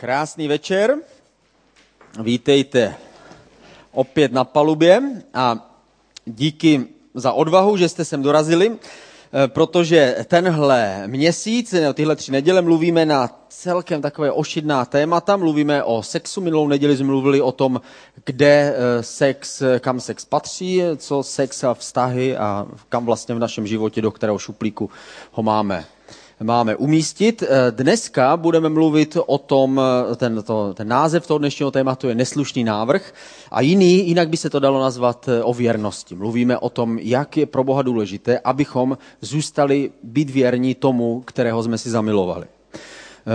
Krásný večer. Vítejte opět na palubě a díky za odvahu, že jste sem dorazili, eh, protože tenhle měsíc, tyhle tři neděle mluvíme na celkem takové ošidná témata. Mluvíme o sexu. Minulou neděli jsme mluvili o tom, kde eh, sex, kam sex patří, co sex a vztahy a kam vlastně v našem životě, do kterého šuplíku ho máme máme umístit. Eh, dneska budeme mluvit o tom, eh, ten, to, ten název toho dnešního tématu je neslušný návrh a jiný, jinak by se to dalo nazvat eh, o věrnosti. Mluvíme o tom, jak je pro Boha důležité, abychom zůstali být věrní tomu, kterého jsme si zamilovali.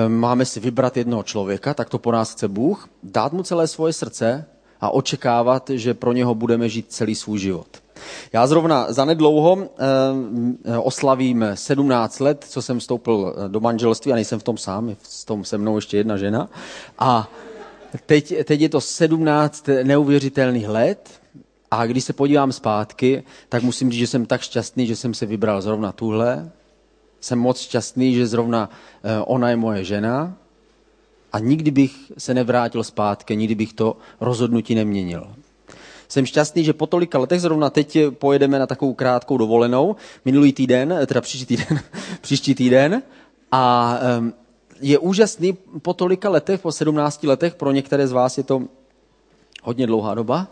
Máme si vybrat jednoho člověka, tak to po nás chce Bůh, dát mu celé svoje srdce a očekávat, že pro něho budeme žít celý svůj život. Já zrovna zanedlouho eh, oslavím 17 let, co jsem vstoupil do manželství a nejsem v tom sám, je v tom se mnou ještě jedna žena. A teď, teď je to 17 neuvěřitelných let a když se podívám zpátky, tak musím říct, že jsem tak šťastný, že jsem se vybral zrovna tuhle. Jsem moc šťastný, že zrovna eh, ona je moje žena a nikdy bych se nevrátil zpátky, nikdy bych to rozhodnutí neměnil. Jsem šťastný, že po tolika letech, zrovna teď pojedeme na takovou krátkou dovolenou, minulý týden, teda příští týden, příští týden, a um, je úžasný po tolika letech, po 17 letech, pro některé z vás je to hodně dlouhá doba,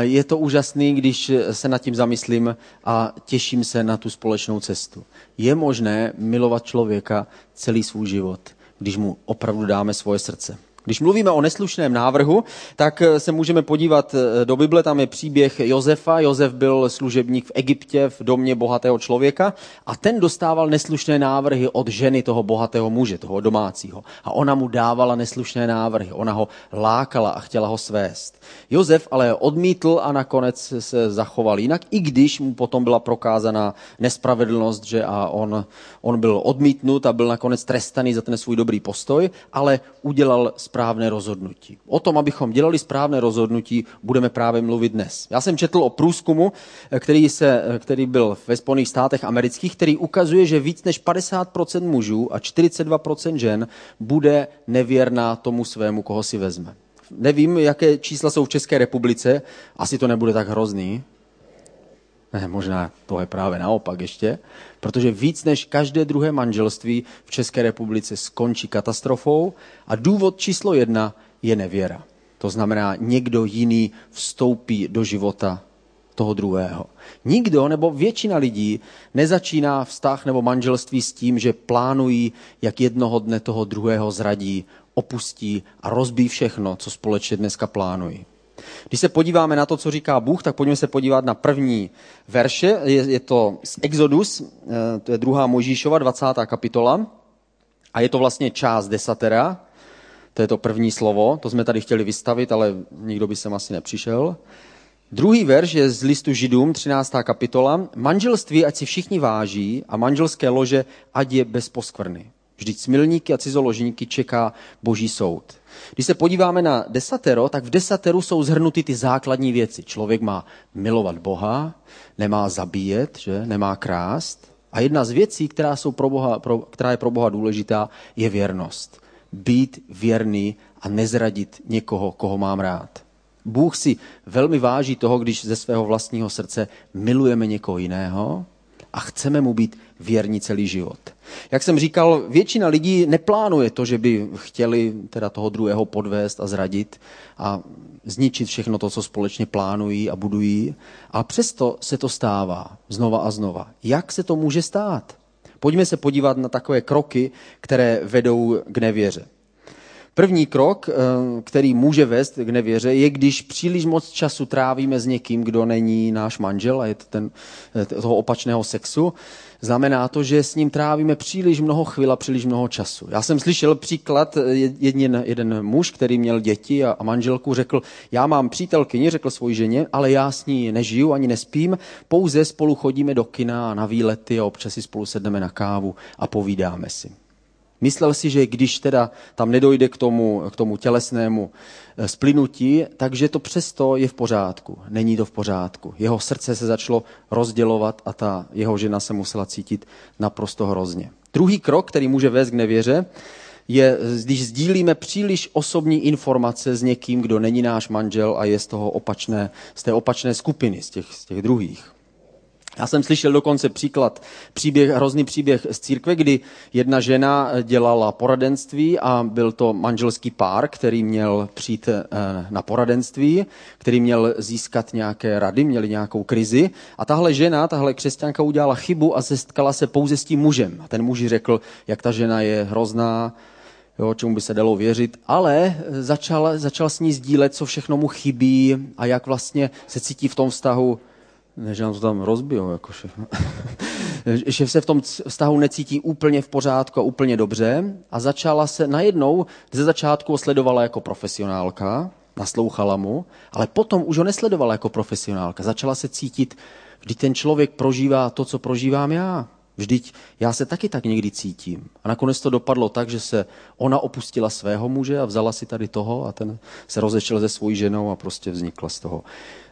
je to úžasný, když se nad tím zamyslím a těším se na tu společnou cestu. Je možné milovat člověka celý svůj život, když mu opravdu dáme svoje srdce. Když mluvíme o neslušném návrhu, tak eh, se můžeme podívat eh, do Bible, tam je příběh Josefa. Josef byl služebník v Egyptě v domě bohatého člověka a ten dostával neslušné návrhy od ženy toho bohatého muže, toho domácího. A ona mu dávala neslušné návrhy, ona ho lákala a chtěla ho svést. Josef ale odmítl a nakonec se zachoval jinak, i když mu potom byla prokázaná nespravedlnost, že a on, on byl odmítnut a byl nakonec trestaný za ten svůj dobrý postoj, ale udělal správné rozhodnutí. O tom, abychom dělali správné rozhodnutí, budeme právě mluvit dnes. Já jsem četl o průzkumu, který, se, který byl ve Spojených státech amerických, který ukazuje, že víc než 50% mužů a 42% žen bude nevěrná tomu svému, koho si vezme. Nevím, jaké čísla jsou v České republice, asi to nebude tak hrozný, ne, možná to je právě naopak ještě, protože víc než každé druhé manželství v České republice skončí katastrofou a důvod číslo jedna je nevěra. To znamená, někdo jiný vstoupí do života toho druhého. Nikdo nebo většina lidí nezačíná vztah nebo manželství s tím, že plánují, jak jednoho dne toho druhého zradí, opustí a rozbí všechno, co společně dneska plánují. Když se podíváme na to, co říká Bůh, tak pojďme se podívat na první verše. Je, je to z Exodus, eh, to je druhá Možíšova, 20. kapitola. A je to vlastně část desatera. To je to první slovo. To jsme tady chtěli vystavit, ale nikdo by sem asi nepřišel. Druhý verš je z listu Židům, 13. kapitola. Manželství, ať si všichni váží a manželské lože, ať je bez poskvrny. Vždyť smilníky a cizoložníky čeká boží soud. Když se podíváme na desatero, tak v desateru jsou zhrnuty ty základní věci. Člověk má milovat Boha, nemá zabíjet, že? nemá krást. A jedna z věcí, která, jsou pro Boha, pro, která je pro Boha důležitá, je věrnost. Být věrný a nezradit někoho, koho mám rád. Bůh si velmi váží toho, když ze svého vlastního srdce milujeme někoho jiného a chceme mu být věrní celý život. Jak jsem říkal, většina lidí neplánuje to, že by chtěli teda toho druhého podvést a zradit a zničit všechno to, co společně plánují a budují. A přesto se to stává znova a znova. Jak se to může stát? Pojďme se podívat na takové kroky, které vedou k nevěře. První krok, eh, který může vést k nevěře, je, když příliš moc času trávíme s někým, kdo není náš manžel a je to ten, eh, toho opačného sexu. Znamená to, že s ním trávíme příliš mnoho chvil a příliš mnoho času. Já jsem slyšel příklad, eh, jeden, jeden muž, který měl děti a, a manželku, řekl, já mám přítelkyni, řekl svoji ženě, ale já s ní nežiju ani nespím, pouze spolu chodíme do kina a na výlety a občas si spolu sedneme na kávu a povídáme si. Myslel si, že když teda tam nedojde k tomu, k tomu tělesnému eh, splynutí, takže to přesto je v pořádku. Není to v pořádku. Jeho srdce se začalo rozdělovat a ta jeho žena se musela cítit naprosto hrozně. Druhý krok, který může vést k nevěře, je, když sdílíme příliš osobní informace s někým, kdo není náš manžel a je z, toho opačné, z té opačné skupiny, z těch, z těch druhých. Já jsem slyšel dokonce příklad, příběh, hrozný příběh z církve, kdy jedna žena dělala poradenství a byl to manželský pár, který měl přijít eh, na poradenství, který měl získat nějaké rady, měli nějakou krizi. A tahle žena, tahle křesťanka udělala chybu a setkala se pouze s tím mužem. A ten muž řekl, jak ta žena je hrozná, jo, čemu by se dalo věřit, ale začal, začal s ní sdílet, co všechno mu chybí a jak vlastně se cítí v tom vztahu ne, že nám to tam rozbijou, jako všechno. že se v tom vztahu necítí úplně v pořádku a úplně dobře a začala se najednou, ze začátku ho sledovala jako profesionálka, naslouchala mu, ale potom už ho nesledovala jako profesionálka. Začala se cítit, vždyť ten člověk prožívá to, co prožívám já. Vždyť já se taky tak někdy cítím. A nakonec to dopadlo tak, že se ona opustila svého muže a vzala si tady toho a ten se rozešel se svojí ženou a prostě vznikla z toho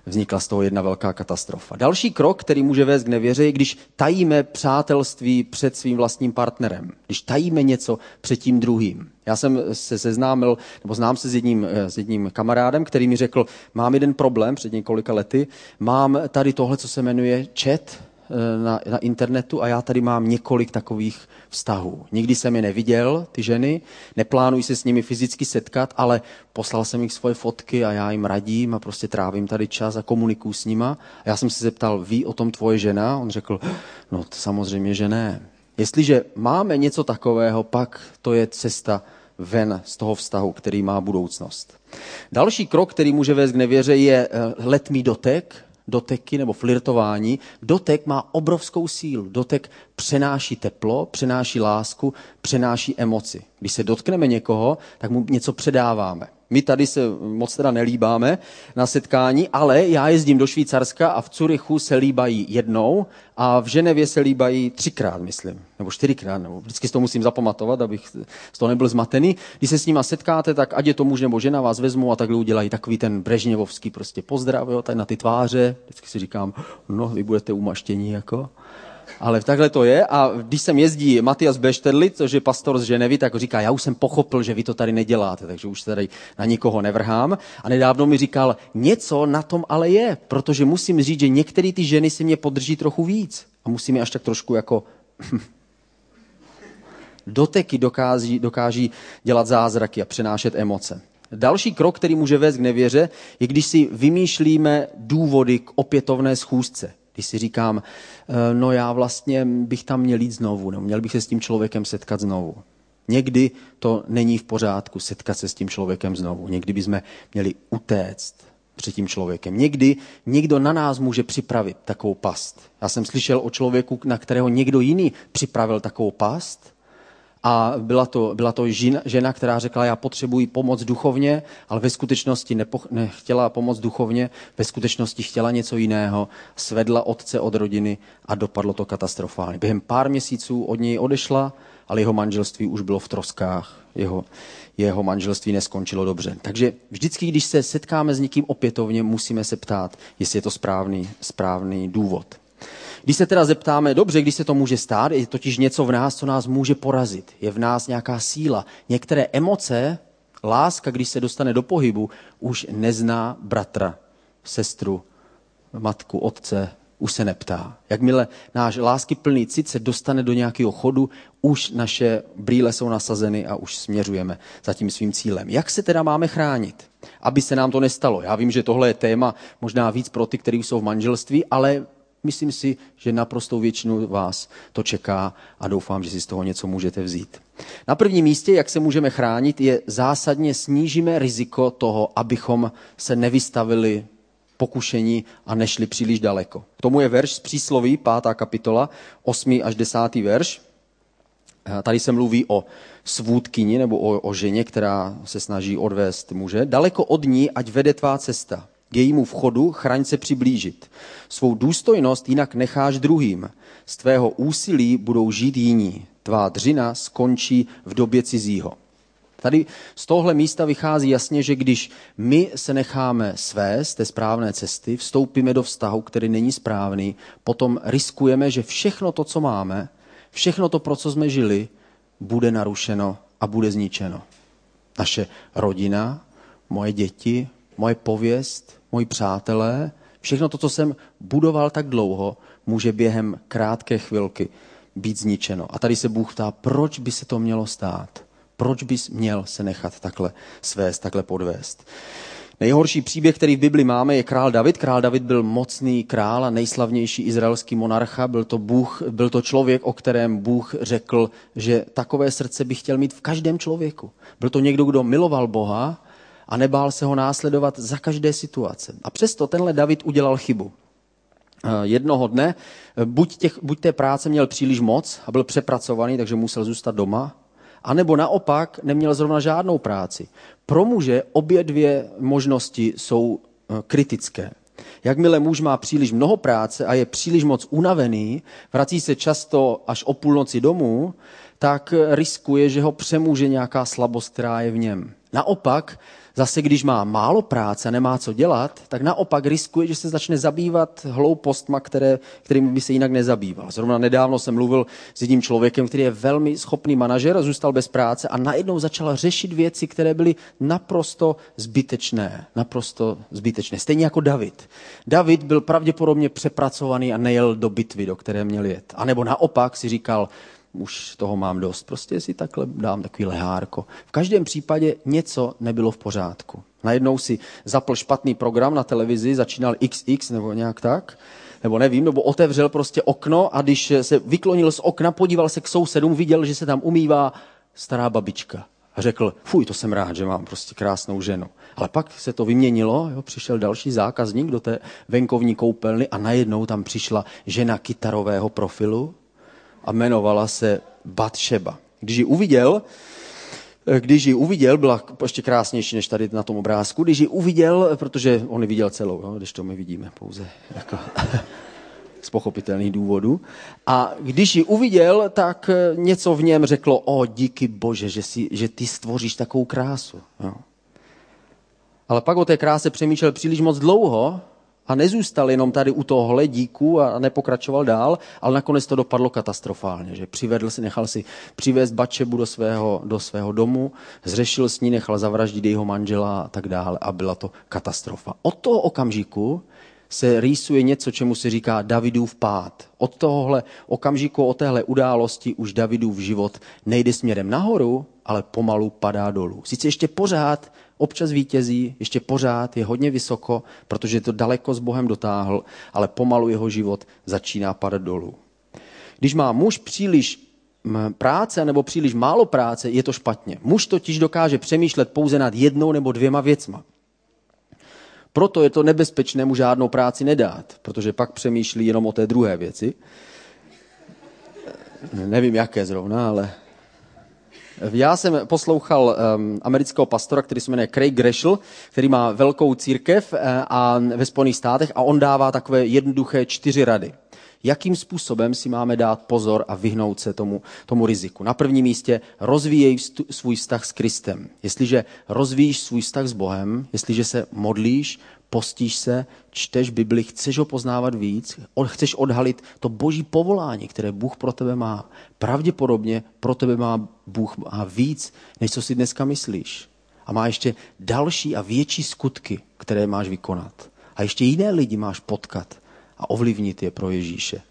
vznikla z toho jedna velká katastrofa. Další krok, který může vést k nevěře, je, když tajíme přátelství před svým vlastním partnerem. Když tajíme něco před tím druhým. Já jsem se seznámil, nebo znám se s jedním, eh, s jedním kamarádem, který mi řekl, mám jeden problém před několika lety, mám tady tohle, co se jmenuje chat, na, na internetu a já tady mám několik takových vztahů. Nikdy jsem je neviděl, ty ženy, neplánuji se s nimi fyzicky setkat, ale poslal jsem jich svoje fotky a já jim radím a prostě trávím tady čas a komunikuju s nima. A já jsem se zeptal, ví o tom tvoje žena? On řekl, no samozřejmě, že ne. Jestliže máme něco takového, pak to je cesta ven z toho vztahu, který má budoucnost. Další krok, který může vést k nevěře, je eh, letmý dotek, doteky nebo flirtování, dotek má obrovskou sílu. Dotek přenáší teplo, přenáší lásku, přenáší emoci. Když se dotkneme někoho, tak mu něco předáváme. My tady se moc teda nelíbáme na setkání, ale já jezdím do Švýcarska a v Curychu se líbají jednou a v Ženevě se líbají třikrát, myslím, nebo čtyřikrát, nebo vždycky si to musím zapamatovat, abych z toho nebyl zmatený. Když se s nima setkáte, tak ať je to muž nebo žena, vás vezmu a takhle udělají takový ten brežněvovský prostě pozdrav, jo, tady na ty tváře. Vždycky si říkám, no, vy budete umaštění, jako ale takhle to je. A když sem jezdí Matias Beštedli, což je pastor z Ženevy, tak říká, já už jsem pochopil, že vy to tady neděláte, takže už tady na nikoho nevrhám. A nedávno mi říkal, něco na tom ale je, protože musím říct, že některé ty ženy si mě podrží trochu víc. A musím je až tak trošku jako... Doteky dokáží, dokáží dělat zázraky a přenášet emoce. Další krok, který může vést k nevěře, je když si vymýšlíme důvody k opětovné schůzce. Když si říkám, eh, no já vlastně bych tam měl jít znovu, nebo měl bych se s tím člověkem setkat znovu. Někdy to není v pořádku setkat se s tím člověkem znovu. Někdy bychom měli utéct před tím člověkem. Někdy někdo na nás může připravit takovou past. Já jsem slyšel o člověku, na kterého někdo jiný připravil takovou past a byla to, byla to žena, žena, která řekla, já potřebuji pomoc duchovně, ale ve skutečnosti nepoch, nechtěla pomoc duchovně, ve skutečnosti chtěla něco jiného, svedla otce od rodiny a dopadlo to katastrofálně. Během pár měsíců od něj odešla, ale jeho manželství už bylo v troskách. Jeho, jeho manželství neskončilo dobře. Takže vždycky, když se setkáme s někým opětovně, musíme se ptát, jestli je to správný, správný důvod. Když se teda zeptáme, dobře, když se to může stát, je totiž něco v nás, co nás může porazit. Je v nás nějaká síla. Některé emoce, láska, když se dostane do pohybu, už nezná bratra, sestru, matku, otce, už se neptá. Jakmile náš lásky plný cit se dostane do nějakého chodu, už naše brýle jsou nasazeny a už směřujeme za tím svým cílem. Jak se teda máme chránit, aby se nám to nestalo? Já vím, že tohle je téma možná víc pro ty, kteří jsou v manželství, ale Myslím si, že naprostou většinu vás to čeká a doufám, že si z toho něco můžete vzít. Na prvním místě, jak se můžeme chránit, je zásadně snížíme riziko toho, abychom se nevystavili pokušení a nešli příliš daleko. K tomu je verš z přísloví, pátá kapitola, 8. až 10. verš. Tady se mluví o svůdkyni nebo o, o ženě, která se snaží odvést muže. Daleko od ní, ať vede tvá cesta k jejímu vchodu chraň se přiblížit. Svou důstojnost jinak necháš druhým. Z tvého úsilí budou žít jiní. Tvá dřina skončí v době cizího. Tady z tohle místa vychází jasně, že když my se necháme své z té správné cesty, vstoupíme do vztahu, který není správný, potom riskujeme, že všechno to, co máme, všechno to, pro co jsme žili, bude narušeno a bude zničeno. Naše rodina, moje děti, moje pověst, moji přátelé, všechno to, co jsem budoval tak dlouho, může během krátké chvilky být zničeno. A tady se Bůh ptá, proč by se to mělo stát? Proč bys měl se nechat takhle svést, takhle podvést? Nejhorší příběh, který v Bibli máme, je král David. Král David byl mocný král a nejslavnější izraelský monarcha. Byl to, Bůh, byl to člověk, o kterém Bůh řekl, že takové srdce by chtěl mít v každém člověku. Byl to někdo, kdo miloval Boha a nebál se ho následovat za každé situace. A přesto tenhle David udělal chybu. Eh, jednoho dne buď, těch, buď té práce měl příliš moc a byl přepracovaný, takže musel zůstat doma, anebo naopak neměl zrovna žádnou práci. Pro muže obě dvě možnosti jsou eh, kritické. Jakmile muž má příliš mnoho práce a je příliš moc unavený, vrací se často až o půlnoci domů, tak riskuje, že ho přemůže nějaká slabost, která je v něm. Naopak, Zase, když má málo práce a nemá co dělat, tak naopak riskuje, že se začne zabývat hloupostma, které, kterými by se jinak nezabýval. Zrovna nedávno jsem mluvil s jedním člověkem, který je velmi schopný manažer, zůstal bez práce a najednou začal řešit věci, které byly naprosto zbytečné. Naprosto zbytečné. Stejně jako David. David byl pravděpodobně přepracovaný a nejel do bitvy, do které měl jet. A nebo naopak si říkal, už toho mám dost, prostě si takhle dám takový lehárko. V každém případě něco nebylo v pořádku. Najednou si zapl špatný program na televizi, začínal XX nebo nějak tak, nebo nevím, nebo otevřel prostě okno a když se vyklonil z okna, podíval se k sousedům, viděl, že se tam umývá stará babička. A řekl, fuj, to jsem rád, že mám prostě krásnou ženu. Ale pak se to vyměnilo, jo, přišel další zákazník do té venkovní koupelny a najednou tam přišla žena kytarového profilu, a jmenovala se Batšeba. Když ji uviděl, eh, když ji uviděl, byla ještě krásnější než tady na tom obrázku, když ji uviděl, protože on ji viděl celou, jo, když to my vidíme pouze jako z pochopitelných důvodů. A když ji uviděl, tak eh, něco v něm řeklo, o díky bože, že, si, že ty stvoříš takovou krásu. Jo. Ale pak o té kráse přemýšlel příliš moc dlouho a nezůstal jenom tady u toho hledíku a nepokračoval dál, ale nakonec to dopadlo katastrofálně, že přivedl si, nechal si přivést Bačebu do svého, do svého domu, zřešil s ní, nechal zavraždit jeho manžela a tak dále a byla to katastrofa. Od toho okamžiku se rýsuje něco, čemu se říká Davidův pád. Od tohohle okamžiku, od téhle události už Davidův život nejde směrem nahoru, ale pomalu padá dolů. Sice ještě pořád občas vítězí, ještě pořád je hodně vysoko, protože to daleko s Bohem dotáhl, ale pomalu jeho život začíná padat dolů. Když má muž příliš práce nebo příliš málo práce, je to špatně. Muž totiž dokáže přemýšlet pouze nad jednou nebo dvěma věcma. Proto je to nebezpečné mu žádnou práci nedát, protože pak přemýšlí jenom o té druhé věci. Nevím, jaké zrovna, ale já jsem poslouchal um, amerického pastora, který se jmenuje Craig Greshel, který má velkou církev uh, a ve Spojených státech a on dává takové jednoduché čtyři rady. Jakým způsobem si máme dát pozor a vyhnout se tomu, tomu riziku? Na prvním místě rozvíjej svůj vztah s Kristem. Jestliže rozvíjíš svůj vztah s Bohem, jestliže se modlíš, postíš se, čteš Bibli, chceš ho poznávat víc, chceš odhalit to boží povolání, které Bůh pro tebe má. Pravděpodobně pro tebe má Bůh má víc, než co si dneska myslíš. A má ještě další a větší skutky, které máš vykonat. A ještě jiné lidi máš potkat a ovlivnit je pro Ježíše.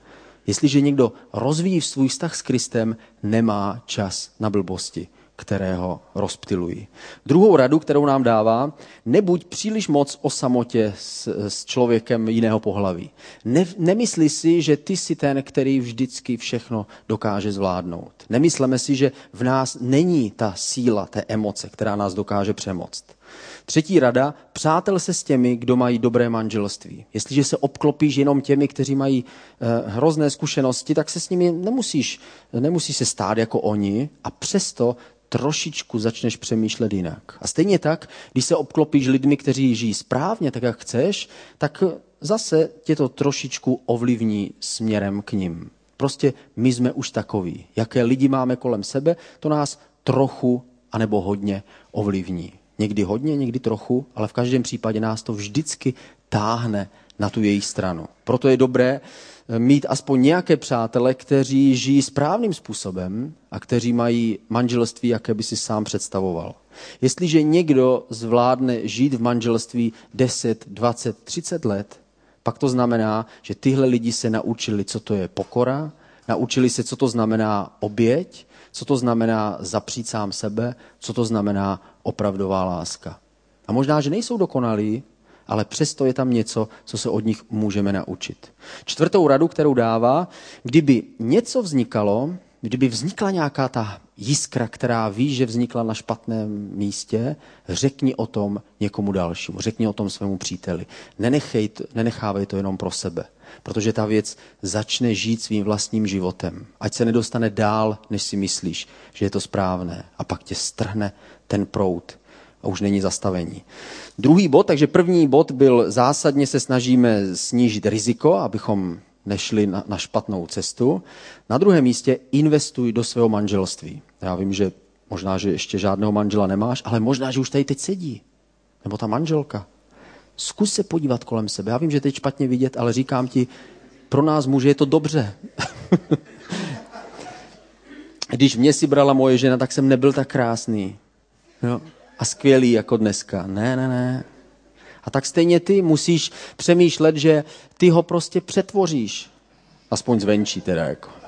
Jestliže někdo rozvíjí svůj vztah s Kristem, nemá čas na blbosti kterého rozptilují. Druhou radu, kterou nám dává, nebuď příliš moc o samotě s, s člověkem jiného pohlaví. Ne, nemysli si, že ty jsi ten, který vždycky všechno dokáže zvládnout. Nemysleme si, že v nás není ta síla, té emoce, která nás dokáže přemoct. Třetí rada, přátel se s těmi, kdo mají dobré manželství. Jestliže se obklopíš jenom těmi, kteří mají eh, hrozné zkušenosti, tak se s nimi nemusíš, nemusíš se stát jako oni a přesto trošičku začneš přemýšlet jinak. A stejně tak, když se obklopíš lidmi, kteří žijí správně, tak jak chceš, tak zase tě to trošičku ovlivní směrem k ním. Prostě my jsme už takoví. Jaké lidi máme kolem sebe, to nás trochu anebo hodně ovlivní. Někdy hodně, někdy trochu, ale v každém případě nás to vždycky táhne na tu jejich stranu. Proto je dobré mít aspoň nějaké přátele, kteří žijí správným způsobem a kteří mají manželství, jaké by si sám představoval. Jestliže někdo zvládne žít v manželství 10, 20, 30 let, pak to znamená, že tyhle lidi se naučili, co to je pokora, naučili se, co to znamená oběť, co to znamená zapřít sám sebe, co to znamená opravdová láska. A možná, že nejsou dokonalí, ale přesto je tam něco, co se od nich můžeme naučit. Čtvrtou radu, kterou dává, kdyby něco vznikalo, kdyby vznikla nějaká ta jiskra, která ví, že vznikla na špatném místě, řekni o tom někomu dalšímu, řekni o tom svému příteli. Nenechej, nenechávej to jenom pro sebe, protože ta věc začne žít svým vlastním životem. Ať se nedostane dál, než si myslíš, že je to správné. A pak tě strhne ten prout a už není zastavení. Druhý bod, takže první bod byl zásadně se snažíme snížit riziko, abychom nešli na, na špatnou cestu. Na druhém místě investuj do svého manželství. Já vím, že možná, že ještě žádného manžela nemáš, ale možná, že už tady teď sedí. Nebo ta manželka. Zkus se podívat kolem sebe. Já vím, že teď špatně vidět, ale říkám ti, pro nás muže je to dobře. Když mě si brala moje žena, tak jsem nebyl tak krásný. Jo? A skvělý jako dneska. Ne, ne, ne. A tak stejně ty musíš přemýšlet, že ty ho prostě přetvoříš. Aspoň zvenčí teda jako.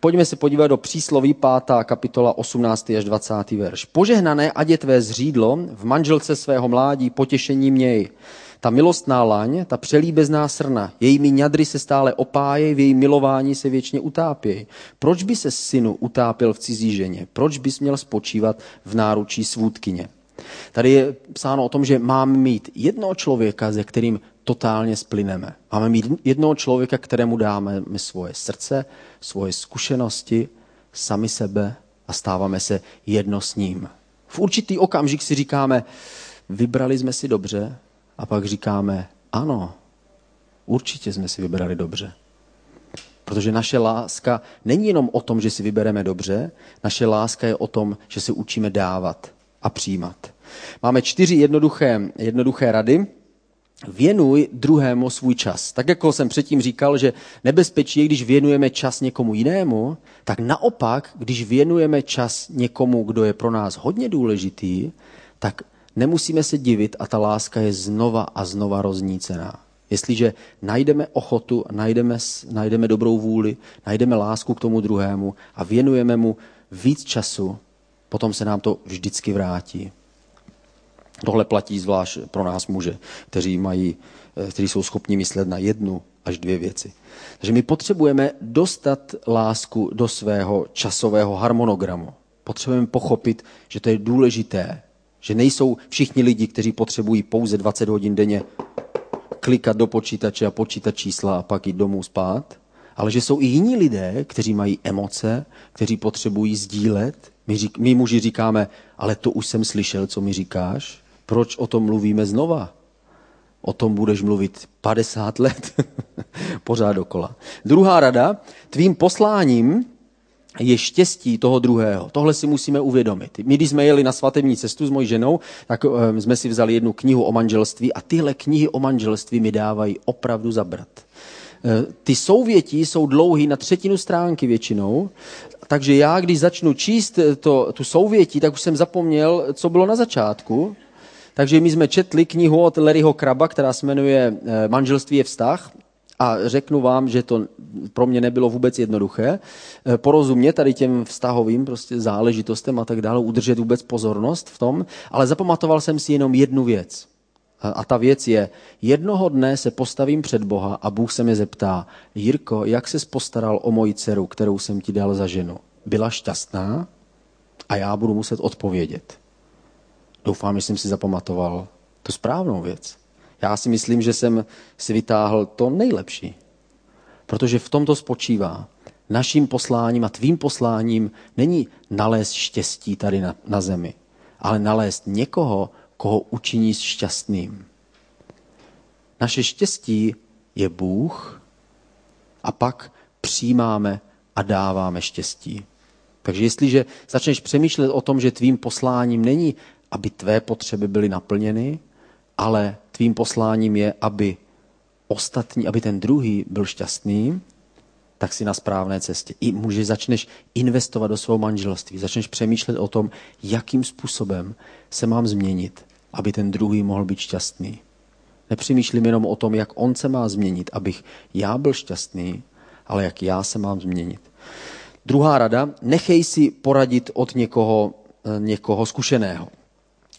Pojďme se podívat do přísloví 5. kapitola 18. až 20. verš. Požehnané ať je tvé zřídlo, v manželce svého mládí potěšení měj. Ta milostná laň, ta přelíbezná srna, jejími ňadry se stále opájejí, v její milování se věčně utápějí. Proč by se synu utápěl v cizí ženě? Proč bys měl spočívat v náručí svůdkyně? Tady je psáno o tom, že máme mít jednoho člověka, se kterým totálně splyneme. Máme mít jednoho člověka, kterému dáme svoje srdce, svoje zkušenosti, sami sebe a stáváme se jedno s ním. V určitý okamžik si říkáme, vybrali jsme si dobře a pak říkáme, ano, určitě jsme si vybrali dobře. Protože naše láska není jenom o tom, že si vybereme dobře, naše láska je o tom, že se učíme dávat a přijímat. Máme čtyři jednoduché, jednoduché rady. Věnuj druhému svůj čas. Tak jako jsem předtím říkal, že nebezpečí je, když věnujeme čas někomu jinému, tak naopak, když věnujeme čas někomu, kdo je pro nás hodně důležitý, tak nemusíme se divit a ta láska je znova a znova roznícená. Jestliže najdeme ochotu, najdeme, najdeme dobrou vůli, najdeme lásku k tomu druhému a věnujeme mu víc času, potom se nám to vždycky vrátí. Tohle platí zvlášť pro nás muže, kteří, mají, eh, kteří jsou schopni myslet na jednu až dvě věci. Takže my potřebujeme dostat lásku do svého časového harmonogramu. Potřebujeme pochopit, že to je důležité, že nejsou všichni lidi, kteří potřebují pouze 20 hodin denně klikat do počítače a počítat čísla a pak jít domů spát, ale že jsou i jiní lidé, kteří mají emoce, kteří potřebují sdílet. My, řík, my muži říkáme, ale to už jsem slyšel, co mi říkáš. Proč o tom mluvíme znova? O tom budeš mluvit 50 let, pořád dokola. Druhá rada, tvým posláním je štěstí toho druhého. Tohle si musíme uvědomit. My, když jsme jeli na svatební cestu s mojí ženou, tak uh, jsme si vzali jednu knihu o manželství a tyhle knihy o manželství mi dávají opravdu zabrat. Uh, ty souvětí jsou dlouhý na třetinu stránky většinou, takže já, když začnu číst to, tu souvětí, tak už jsem zapomněl, co bylo na začátku. Takže my jsme četli knihu od Larryho Kraba, která se jmenuje eh, Manželství je vztah a řeknu vám, že to pro mě nebylo vůbec jednoduché eh, porozumět tady těm vztahovým prostě záležitostem a tak dále, udržet vůbec pozornost v tom, ale zapamatoval jsem si jenom jednu věc. A ta věc je, jednoho dne se postavím před Boha a Bůh se mě zeptá, Jirko, jak se postaral o moji dceru, kterou jsem ti dal za ženu? Byla šťastná? A já budu muset odpovědět. Doufám, že jsem si zapamatoval tu správnou věc. Já si myslím, že jsem si vytáhl to nejlepší. Protože v tomto spočívá. Naším posláním a tvým posláním není nalézt štěstí tady na, na zemi, ale nalézt někoho, koho učiní šťastným. Naše štěstí je Bůh a pak přijímáme a dáváme štěstí. Takže jestliže začneš přemýšlet o tom, že tvým posláním není aby tvé potřeby byly naplněny, ale tvým posláním je, aby ostatní, aby ten druhý byl šťastný, tak si na správné cestě. I můžeš začneš investovat do svého manželství, začneš přemýšlet o tom, jakým způsobem se mám změnit, aby ten druhý mohl být šťastný. Nepřemýšlím jenom o tom, jak on se má změnit, abych já byl šťastný, ale jak já se mám změnit. Druhá rada, nechej si poradit od někoho, eh, někoho zkušeného.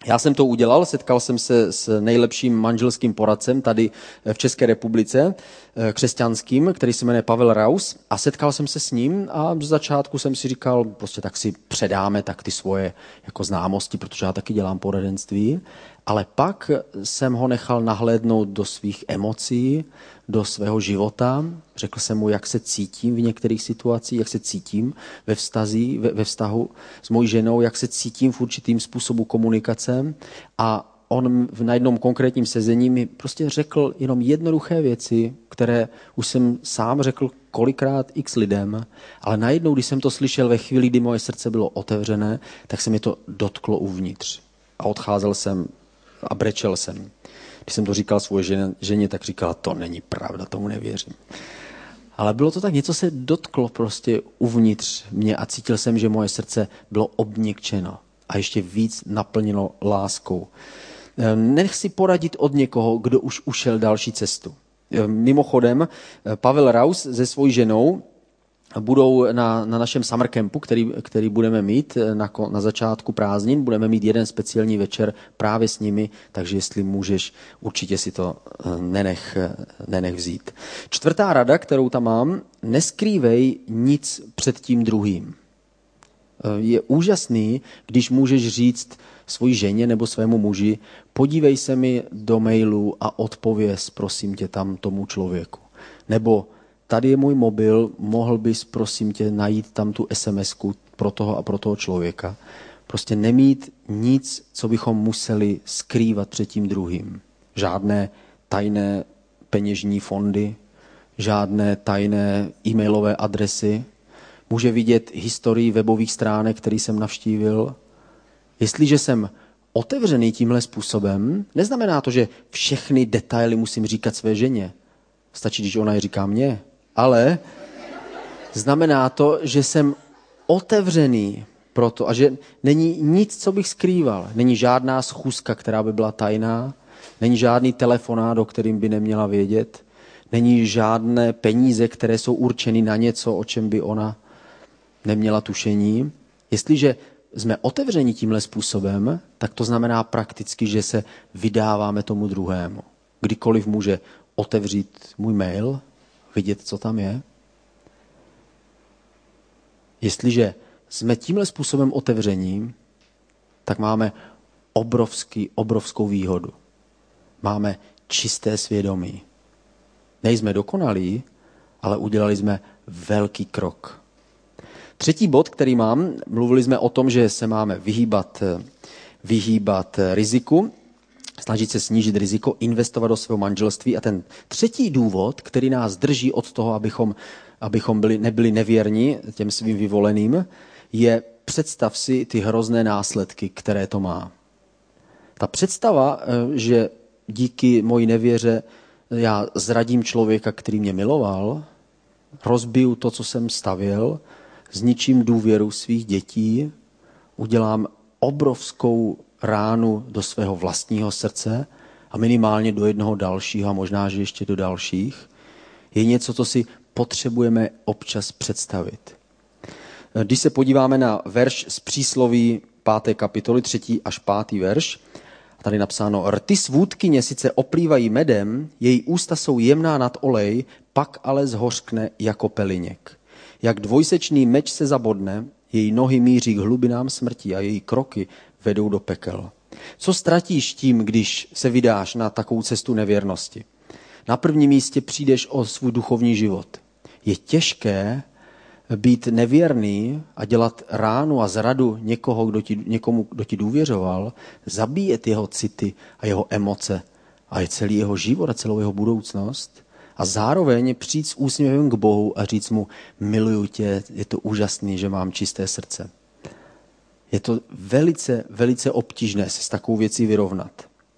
Já jsem to udělal, setkal jsem se s nejlepším manželským poradcem tady eh, v České republice, eh, křesťanským, který se jmenuje Pavel Raus. A setkal jsem se s ním a z začátku jsem si říkal, prostě tak si předáme tak ty svoje jako známosti, protože já taky dělám poradenství, ale pak jsem ho nechal nahlédnout do svých emocí, do svého života. Řekl jsem mu, jak se cítím v některých situacích, jak se cítím ve, vztazí, ve, ve vztahu s mojí ženou, jak se cítím v určitým způsobu komunikace. A on na jednom konkrétním sezení mi prostě řekl jenom jednoduché věci, které už jsem sám řekl kolikrát x lidem, ale najednou, když jsem to slyšel ve chvíli, kdy moje srdce bylo otevřené, tak se mi to dotklo uvnitř. A odcházel jsem a brečel jsem. Když jsem to říkal svoje ženě, ženě, tak říkala, to není pravda, tomu nevěřím. Ale bylo to tak, něco se dotklo prostě uvnitř mě a cítil jsem, že moje srdce bylo obněkčeno a ještě víc naplněno láskou. Ehm, nech si poradit od někoho, kdo už ušel další cestu. Ehm, mimochodem, Pavel Raus se svojí ženou budou na, na našem summer campu, který, který budeme mít eh, na, na začátku prázdnin, budeme mít jeden speciální večer právě s nimi, takže jestli můžeš, určitě si to eh, nenech, eh, nenech vzít. Čtvrtá rada, kterou tam mám, neskrývej nic před tím druhým. Je úžasný, když můžeš říct svoji ženě nebo svému muži, podívej se mi do mailu a odpověz, prosím tě, tam tomu člověku. Nebo tady je můj mobil, mohl bys, prosím tě, najít tam tu sms pro toho a pro toho člověka. Prostě nemít nic, co bychom museli skrývat před tím druhým. Žádné tajné peněžní fondy, žádné tajné e-mailové adresy. Může vidět historii webových stránek, který jsem navštívil. Jestliže jsem otevřený tímhle způsobem, neznamená to, že všechny detaily musím říkat své ženě. Stačí, když ona je říká mně ale znamená to, že jsem otevřený pro to a že není nic, co bych skrýval. Není žádná schůzka, která by byla tajná, není žádný telefonát, o kterým by neměla vědět, není žádné peníze, které jsou určeny na něco, o čem by ona neměla tušení. Jestliže jsme otevřeni tímhle způsobem, tak to znamená prakticky, že se vydáváme tomu druhému. Kdykoliv může otevřít můj mail, vidět, co tam je? Jestliže jsme tímhle způsobem otevření, tak máme obrovský, obrovskou výhodu. Máme čisté svědomí. Nejsme dokonalí, ale udělali jsme velký krok. Třetí bod, který mám, mluvili jsme o tom, že se máme vyhýbat, vyhýbat riziku snažit se snížit riziko, investovat do svého manželství. A ten třetí důvod, který nás drží od toho, abychom, abychom byli, nebyli nevěrní těm svým vyvoleným, je představ si ty hrozné následky, které to má. Ta představa, eh, že díky mojí nevěře já zradím člověka, který mě miloval, rozbiju to, co jsem stavěl, zničím důvěru svých dětí, udělám obrovskou ránu do svého vlastního srdce a minimálně do jednoho dalšího a možná, že ještě do dalších, je něco, co si potřebujeme občas představit. Když se podíváme na verš z přísloví 5. kapitoly, 3. až 5. verš, tady napsáno, rty svůdkyně sice oplývají medem, její ústa jsou jemná nad olej, pak ale zhořkne jako peliněk. Jak dvojsečný meč se zabodne, její nohy míří k hlubinám smrti a její kroky vedou do pekel. Co ztratíš tím, když se vydáš na takovou cestu nevěrnosti? Na prvním místě přijdeš o svůj duchovní život. Je těžké být nevěrný a dělat ránu a zradu někoho, kdo ti, někomu, kdo ti důvěřoval, zabíjet jeho city a jeho emoce a je celý jeho život a celou jeho budoucnost a zároveň přijít s úsměvem k Bohu a říct mu, miluju tě, je to úžasný, že mám čisté srdce. Je to velice, velice obtížné se s takovou věcí vyrovnat.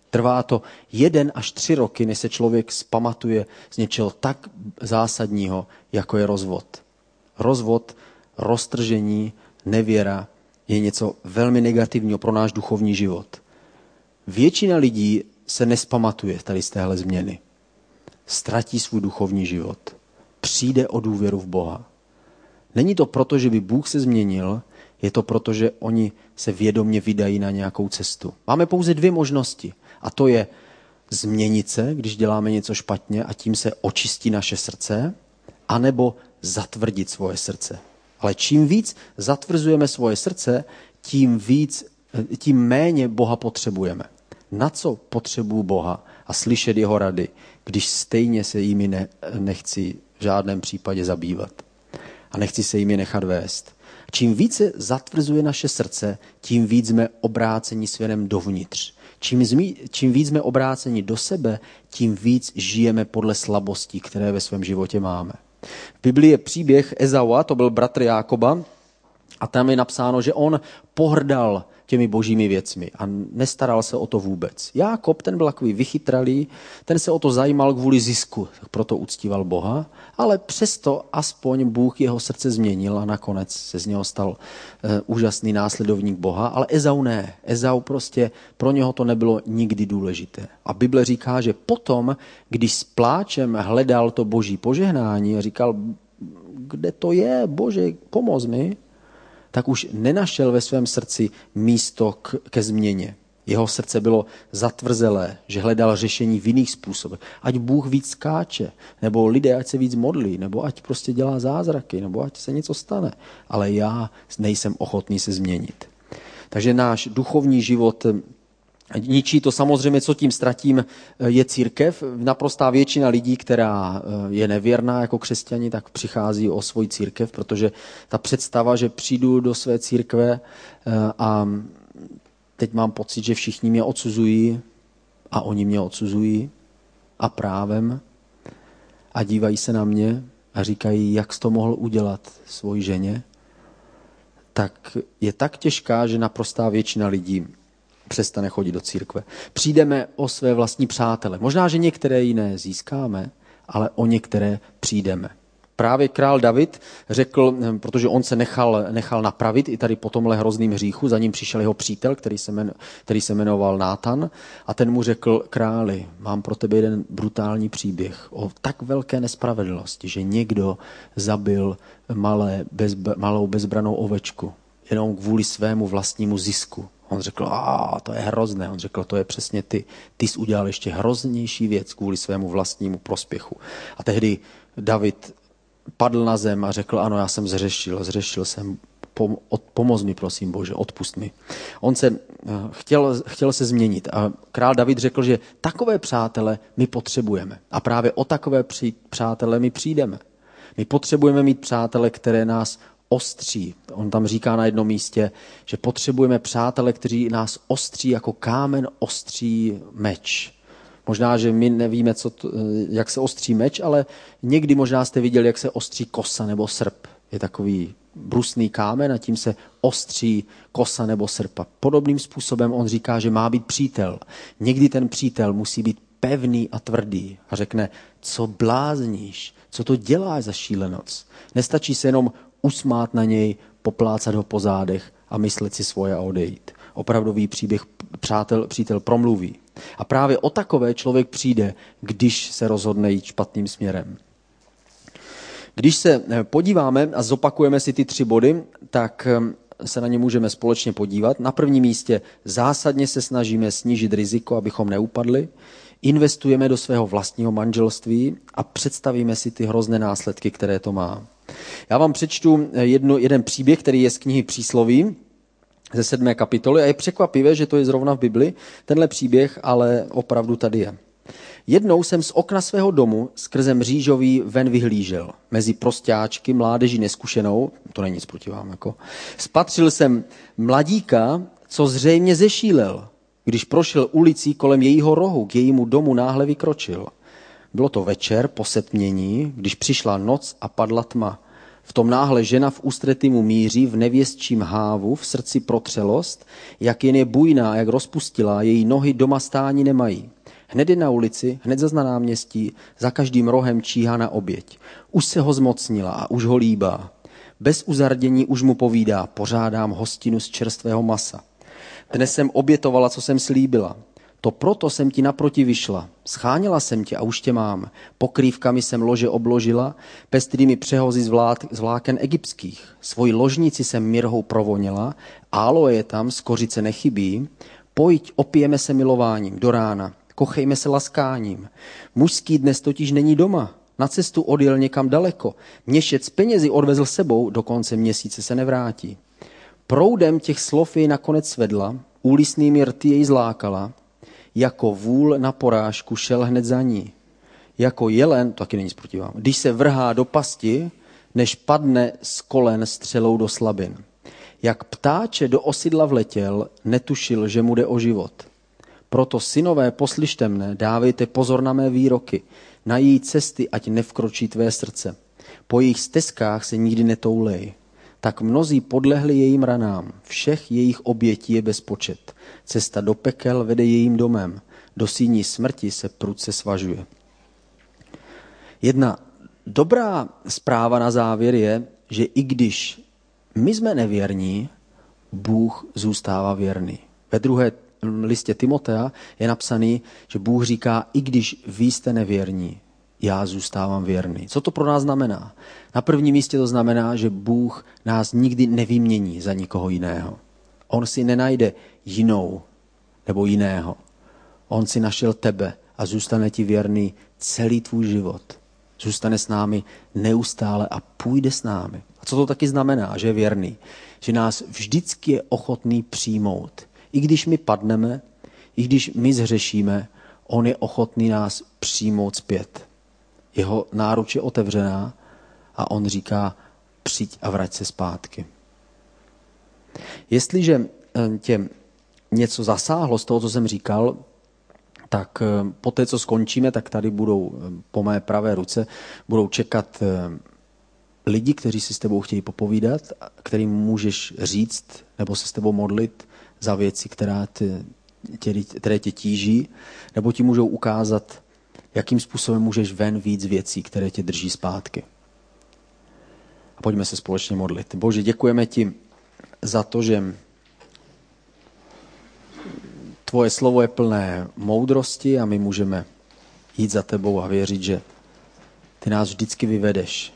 Trvá to jeden až tři roky, než se člověk spamatuje z něčeho tak zásadního, jako je rozvod. Rozvod, roztržení, nevěra je něco velmi negativního pro náš duchovní život. Většina lidí se nespamatuje tady z téhle změny. Ztratí svůj duchovní život. Přijde o důvěru v Boha. Není to proto, že by Bůh se změnil, je to proto, že oni se vědomně vydají na nějakou cestu. Máme pouze dvě možnosti. A to je změnit se, když děláme něco špatně a tím se očistí naše srdce, anebo zatvrdit svoje srdce. Ale čím víc zatvrzujeme svoje srdce, tím víc, tím méně Boha potřebujeme. Na co potřebuju Boha a slyšet jeho rady, když stejně se jimi ne, nechci v žádném případě zabývat a nechci se jimi nechat vést. Čím více zatvrzuje naše srdce, tím víc jsme obráceni směrem dovnitř. Čím, zmi, čím víc jsme obráceni do sebe, tím víc žijeme podle slabostí, které ve svém životě máme. V Biblii je příběh Ezaua, to byl bratr Jákoba, a tam je napsáno, že on pohrdal těmi božími věcmi a nestaral se o to vůbec. Jákob, ten byl takový vychytralý, ten se o to zajímal kvůli zisku, tak proto uctíval Boha, ale přesto aspoň Bůh jeho srdce změnil a nakonec se z něho stal e, úžasný následovník Boha, ale Ezau ne. Ezau prostě, pro něho to nebylo nikdy důležité. A Bible říká, že potom, když s pláčem hledal to boží požehnání a říkal, kde to je, bože, pomoz mi, tak už nenašel ve svém srdci místo k, ke změně. Jeho srdce bylo zatvrzelé, že hledal řešení v jiných způsobech. Ať Bůh víc skáče, nebo lidé ať se víc modlí, nebo ať prostě dělá zázraky, nebo ať se něco stane. Ale já nejsem ochotný se změnit. Takže náš duchovní život Ničí to samozřejmě, co tím ztratím, je církev. Naprostá většina lidí, která eh, je nevěrná jako křesťani, tak přichází o svoji církev, protože ta představa, že přijdu do své církve eh, a teď mám pocit, že všichni mě odsuzují a oni mě odsuzují a právem a dívají se na mě a říkají, jak jsi to mohl udělat svoji ženě, tak je tak těžká, že naprostá většina lidí přestane chodit do církve. Přijdeme o své vlastní přátele. Možná, že některé jiné získáme, ale o některé přijdeme. Právě král David řekl, protože on se nechal, nechal napravit i tady po tomhle hrozným hříchu, za ním přišel jeho přítel, který se, men, který se jmenoval Nátan a ten mu řekl, králi, mám pro tebe jeden brutální příběh o tak velké nespravedlnosti, že někdo zabil malé, bez, malou bezbranou ovečku jenom kvůli svému vlastnímu zisku. On řekl, a to je hrozné. On řekl, to je přesně ty. Ty jsi udělal ještě hroznější věc kvůli svému vlastnímu prospěchu. A tehdy David padl na zem a řekl, ano, já jsem zřešil, zřešil jsem, pomoz mi, prosím Bože, odpust mi. On se eh, chtěl, chtěl se změnit a král David řekl, že takové přátele my potřebujeme. A právě o takové přátele my přijdeme. My potřebujeme mít přátele, které nás ostří. On tam říká na jednom místě, že potřebujeme přátele, kteří nás ostří jako kámen ostří meč. Možná, že my nevíme, co to, jak se ostří meč, ale někdy možná jste viděli, jak se ostří kosa nebo srp. Je takový brusný kámen a tím se ostří kosa nebo srpa. Podobným způsobem on říká, že má být přítel. Někdy ten přítel musí být pevný a tvrdý a řekne, co blázníš, co to děláš za šílenost. Nestačí se jenom usmát na něj, poplácat ho po zádech a myslet si svoje a odejít. Opravdový příběh přátel, přítel promluví. A právě o takové člověk přijde, když se rozhodne jít špatným směrem. Když se eh, podíváme a zopakujeme si ty tři body, tak eh, se na ně můžeme společně podívat. Na prvním místě zásadně se snažíme snížit riziko, abychom neupadli. Investujeme do svého vlastního manželství a představíme si ty hrozné následky, které to má. Já vám přečtu eh, jedno, jeden příběh, který je z knihy Přísloví, ze sedmé kapitoly a je překvapivé, že to je zrovna v Bibli, tenhle příběh, ale opravdu tady je. Jednou jsem z okna svého domu skrze mřížový ven vyhlížel. Mezi prostáčky, mládeží neskušenou, to není nic proti vám, jako, spatřil jsem mladíka, co zřejmě zešílel. Když prošel ulicí kolem jejího rohu, k jejímu domu náhle vykročil. Bylo to večer po setmění, když přišla noc a padla tma. V tom náhle žena v ústrety mu míří, v nevěstčím hávu, v srdci protřelost, jak jen je bujná, jak rozpustila, její nohy doma stání nemají. Hned je na ulici, hned zazna náměstí, za každým rohem číhá na oběť. Už se ho zmocnila a už ho líbá. Bez uzardění už mu povídá, pořádám hostinu z čerstvého masa. Dnes jsem obětovala, co jsem slíbila. To proto jsem ti naproti vyšla. Scháněla jsem tě a už tě mám. Pokrývkami jsem lože obložila, pestrými přehozy z vláken egyptských. Svoji ložnici jsem mirhou provonila, áloe je tam, skořice nechybí. Pojď, opijeme se milováním do rána, kochejme se laskáním. Mužský dnes totiž není doma, na cestu odjel někam daleko. Měšec penězi odvezl sebou, do konce měsíce se nevrátí. Proudem těch slov jej nakonec svedla, úlisnými rty jej zlákala, jako vůl na porážku šel hned za ní. Jako jelen, to taky není sprotivám, když se vrhá do pasti, než padne z kolen střelou do slabin. Jak ptáče do osidla vletěl, netušil, že mu jde o život. Proto synové, poslyšte mne, dávejte pozor na mé výroky, na její cesty, ať nevkročí tvé srdce. Po jejich stezkách se nikdy netoulej. Tak mnozí podlehli jejím ranám, všech jejich obětí je bezpočet. Cesta do pekel vede jejím domem, do síní smrti se prudce svažuje. Jedna dobrá zpráva na závěr je, že i když my jsme nevěrní, Bůh zůstává věrný. Ve druhé listě Timotea je napsaný, že Bůh říká, i když vy jste nevěrní, já zůstávám věrný. Co to pro nás znamená? Na prvním místě to znamená, že Bůh nás nikdy nevymění za nikoho jiného. On si nenajde jinou nebo jiného. On si našel tebe a zůstane ti věrný celý tvůj život. Zůstane s námi neustále a půjde s námi. A co to taky znamená, že je věrný? Že nás vždycky je ochotný přijmout. I když my padneme, i když my zhřešíme, on je ochotný nás přijmout zpět. Jeho náruč je otevřená a on říká, přijď a vrať se zpátky. Jestliže eh, tě něco zasáhlo z toho, co jsem říkal, tak eh, po té, co skončíme, tak tady budou eh, po mé pravé ruce budou čekat lidi, kteří si s tebou chtějí popovídat, kterým můžeš říct nebo se s tebou modlit za věci, která tě, tě, které tě tíží, nebo ti můžou ukázat, jakým způsobem můžeš ven víc věcí, které tě drží zpátky. A pojďme se společně modlit. Bože, děkujeme ti za to, že tvoje slovo je plné moudrosti a my můžeme jít za tebou a věřit, že ty nás vždycky vyvedeš.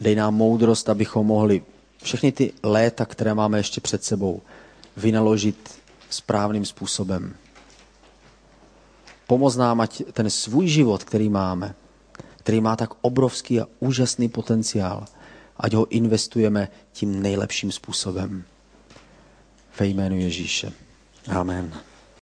Dej nám moudrost, abychom mohli všechny ty léta, které máme ještě před sebou, vynaložit správným způsobem. Pomoz nám, ať ten svůj život, který máme, který má tak obrovský a úžasný potenciál, ať ho investujeme tím nejlepším způsobem. Ve jménu Ježíše. Amen.